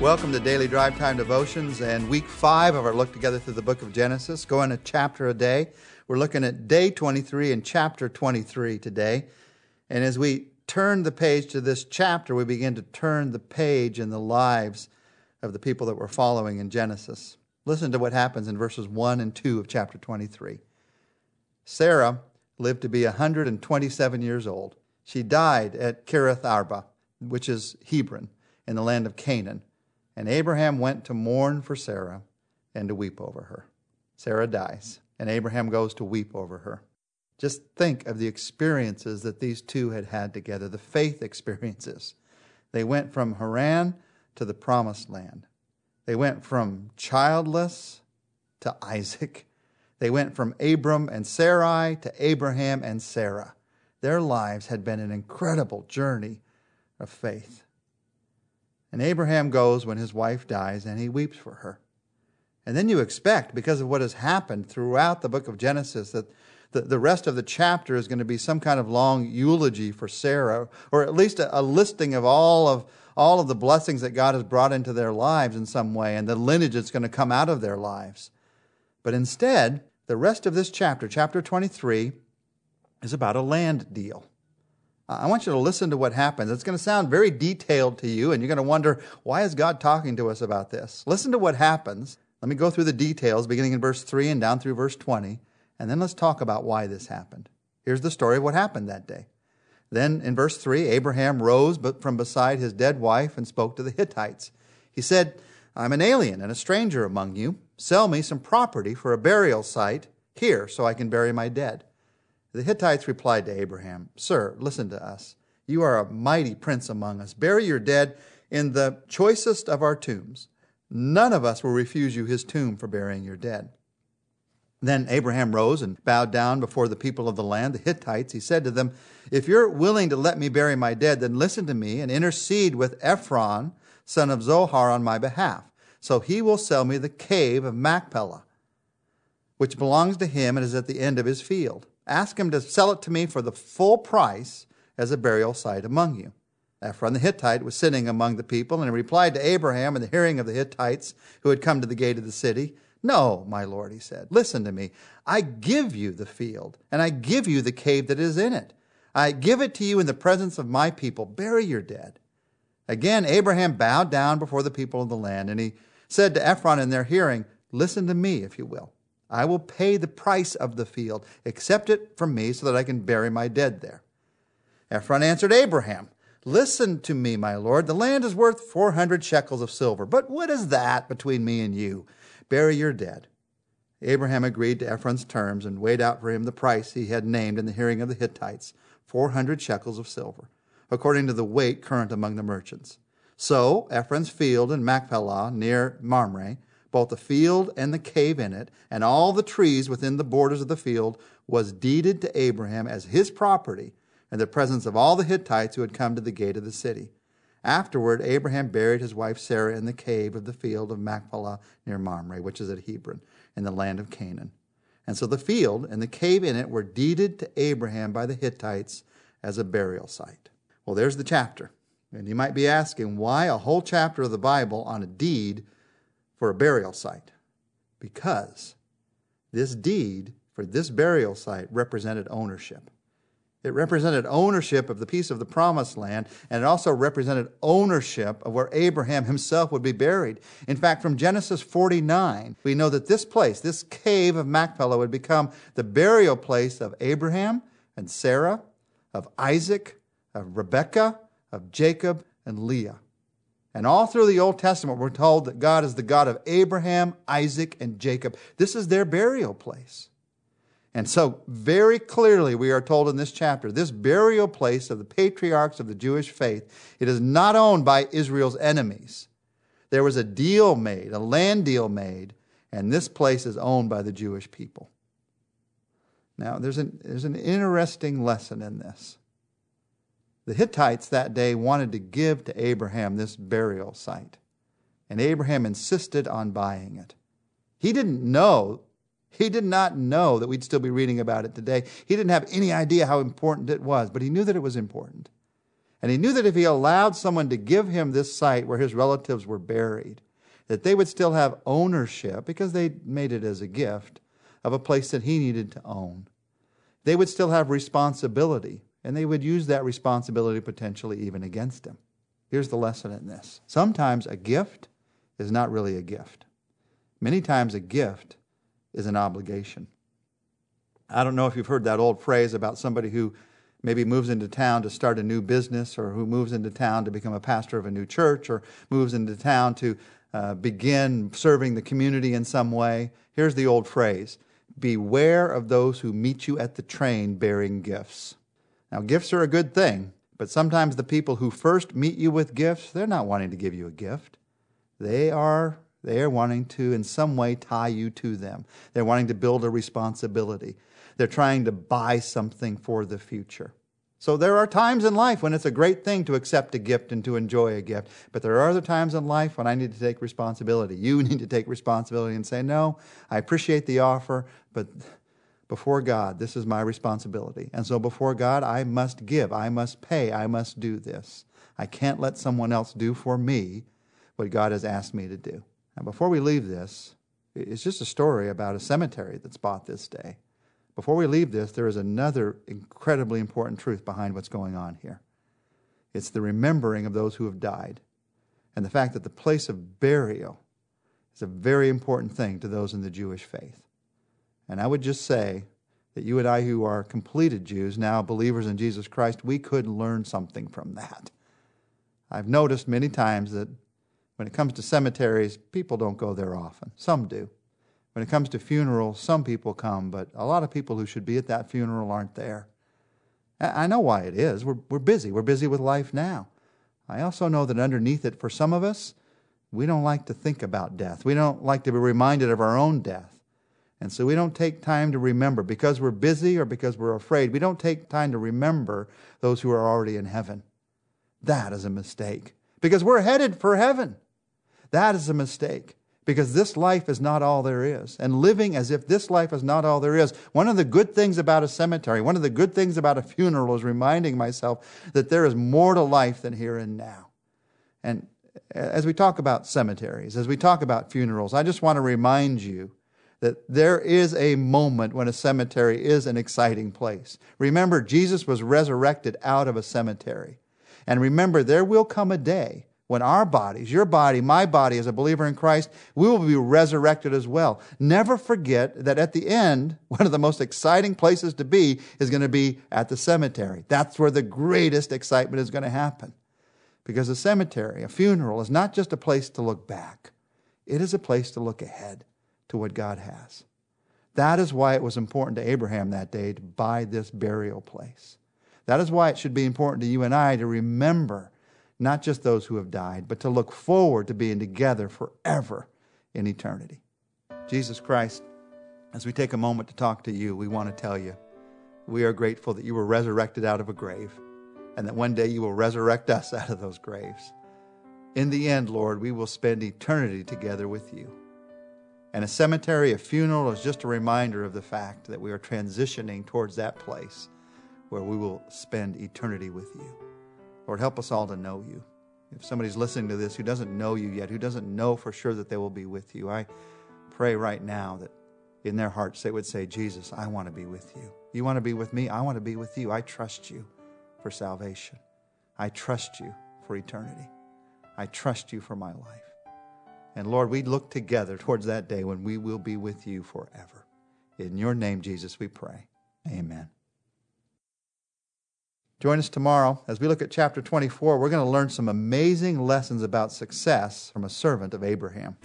Welcome to Daily Drive Time Devotions and week five of our look together through the book of Genesis, going a chapter a day. We're looking at day 23 and chapter 23 today. And as we turn the page to this chapter, we begin to turn the page in the lives of the people that we're following in Genesis. Listen to what happens in verses 1 and 2 of chapter 23. Sarah lived to be 127 years old. She died at Kiriath Arba, which is Hebron, in the land of Canaan and Abraham went to mourn for Sarah and to weep over her. Sarah dies, and Abraham goes to weep over her. Just think of the experiences that these two had had together, the faith experiences. They went from Haran to the promised land. They went from childless to Isaac. They went from Abram and Sarai to Abraham and Sarah. Their lives had been an incredible journey of faith. And Abraham goes when his wife dies and he weeps for her. And then you expect, because of what has happened throughout the book of Genesis, that the, the rest of the chapter is going to be some kind of long eulogy for Sarah, or at least a, a listing of all of all of the blessings that God has brought into their lives in some way and the lineage that's going to come out of their lives. But instead, the rest of this chapter, chapter 23, is about a land deal. I want you to listen to what happens. It's going to sound very detailed to you, and you're going to wonder, why is God talking to us about this? Listen to what happens. Let me go through the details, beginning in verse 3 and down through verse 20, and then let's talk about why this happened. Here's the story of what happened that day. Then in verse 3, Abraham rose but from beside his dead wife and spoke to the Hittites. He said, I'm an alien and a stranger among you. Sell me some property for a burial site here so I can bury my dead. The Hittites replied to Abraham, Sir, listen to us. You are a mighty prince among us. Bury your dead in the choicest of our tombs. None of us will refuse you his tomb for burying your dead. Then Abraham rose and bowed down before the people of the land, the Hittites. He said to them, If you're willing to let me bury my dead, then listen to me and intercede with Ephron, son of Zohar, on my behalf. So he will sell me the cave of Machpelah, which belongs to him and is at the end of his field. Ask him to sell it to me for the full price as a burial site among you. Ephron the Hittite was sitting among the people, and he replied to Abraham in the hearing of the Hittites who had come to the gate of the city, No, my lord, he said, listen to me. I give you the field, and I give you the cave that is in it. I give it to you in the presence of my people. Bury your dead. Again, Abraham bowed down before the people of the land, and he said to Ephron in their hearing, Listen to me, if you will. I will pay the price of the field. Accept it from me so that I can bury my dead there. Ephron answered Abraham, Listen to me, my lord. The land is worth 400 shekels of silver. But what is that between me and you? Bury your dead. Abraham agreed to Ephron's terms and weighed out for him the price he had named in the hearing of the Hittites 400 shekels of silver, according to the weight current among the merchants. So Ephron's field in Machpelah, near Mamre, both the field and the cave in it, and all the trees within the borders of the field, was deeded to Abraham as his property in the presence of all the Hittites who had come to the gate of the city. Afterward, Abraham buried his wife Sarah in the cave of the field of Machpelah near Mamre, which is at Hebron, in the land of Canaan. And so the field and the cave in it were deeded to Abraham by the Hittites as a burial site. Well, there's the chapter. And you might be asking, why a whole chapter of the Bible on a deed for a burial site because this deed for this burial site represented ownership. It represented ownership of the piece of the promised land, and it also represented ownership of where Abraham himself would be buried. In fact, from Genesis 49, we know that this place, this cave of Machpelah, would become the burial place of Abraham and Sarah, of Isaac, of Rebekah, of Jacob, and Leah. And all through the Old Testament, we're told that God is the God of Abraham, Isaac, and Jacob. This is their burial place. And so, very clearly, we are told in this chapter this burial place of the patriarchs of the Jewish faith, it is not owned by Israel's enemies. There was a deal made, a land deal made, and this place is owned by the Jewish people. Now, there's an, there's an interesting lesson in this. The Hittites that day wanted to give to Abraham this burial site, and Abraham insisted on buying it. He didn't know, he did not know that we'd still be reading about it today. He didn't have any idea how important it was, but he knew that it was important. And he knew that if he allowed someone to give him this site where his relatives were buried, that they would still have ownership because they made it as a gift of a place that he needed to own. They would still have responsibility, and they would use that responsibility potentially even against him. Here's the lesson in this sometimes a gift is not really a gift, many times a gift is an obligation. I don't know if you've heard that old phrase about somebody who maybe moves into town to start a new business or who moves into town to become a pastor of a new church or moves into town to uh, begin serving the community in some way. Here's the old phrase Beware of those who meet you at the train bearing gifts. Now, gifts are a good thing, but sometimes the people who first meet you with gifts, they're not wanting to give you a gift. They are they are wanting to in some way tie you to them. They're wanting to build a responsibility. They're trying to buy something for the future. So there are times in life when it's a great thing to accept a gift and to enjoy a gift. But there are other times in life when I need to take responsibility. You need to take responsibility and say, no, I appreciate the offer, but before God, this is my responsibility. And so before God, I must give, I must pay, I must do this. I can't let someone else do for me what God has asked me to do. And before we leave this, it's just a story about a cemetery that's bought this day. Before we leave this, there is another incredibly important truth behind what's going on here. It's the remembering of those who have died, and the fact that the place of burial is a very important thing to those in the Jewish faith. And I would just say that you and I, who are completed Jews, now believers in Jesus Christ, we could learn something from that. I've noticed many times that when it comes to cemeteries, people don't go there often. Some do. When it comes to funerals, some people come, but a lot of people who should be at that funeral aren't there. I know why it is. We're, we're busy. We're busy with life now. I also know that underneath it, for some of us, we don't like to think about death. We don't like to be reminded of our own death. And so we don't take time to remember. Because we're busy or because we're afraid, we don't take time to remember those who are already in heaven. That is a mistake. Because we're headed for heaven. That is a mistake because this life is not all there is. And living as if this life is not all there is. One of the good things about a cemetery, one of the good things about a funeral is reminding myself that there is more to life than here and now. And as we talk about cemeteries, as we talk about funerals, I just want to remind you that there is a moment when a cemetery is an exciting place. Remember, Jesus was resurrected out of a cemetery. And remember, there will come a day when our bodies, your body, my body as a believer in Christ, we will be resurrected as well. Never forget that at the end, one of the most exciting places to be is going to be at the cemetery. That's where the greatest excitement is going to happen. Because a cemetery, a funeral, is not just a place to look back, it is a place to look ahead to what God has. That is why it was important to Abraham that day to buy this burial place. That is why it should be important to you and I to remember not just those who have died, but to look forward to being together forever in eternity. Jesus Christ, as we take a moment to talk to you, we want to tell you we are grateful that you were resurrected out of a grave and that one day you will resurrect us out of those graves. In the end, Lord, we will spend eternity together with you. And a cemetery, a funeral is just a reminder of the fact that we are transitioning towards that place where we will spend eternity with you. Lord, help us all to know you. If somebody's listening to this who doesn't know you yet, who doesn't know for sure that they will be with you, I pray right now that in their hearts they would say, Jesus, I want to be with you. You want to be with me? I want to be with you. I trust you for salvation. I trust you for eternity. I trust you for my life. And Lord, we look together towards that day when we will be with you forever. In your name, Jesus, we pray. Amen. Join us tomorrow as we look at chapter 24. We're going to learn some amazing lessons about success from a servant of Abraham.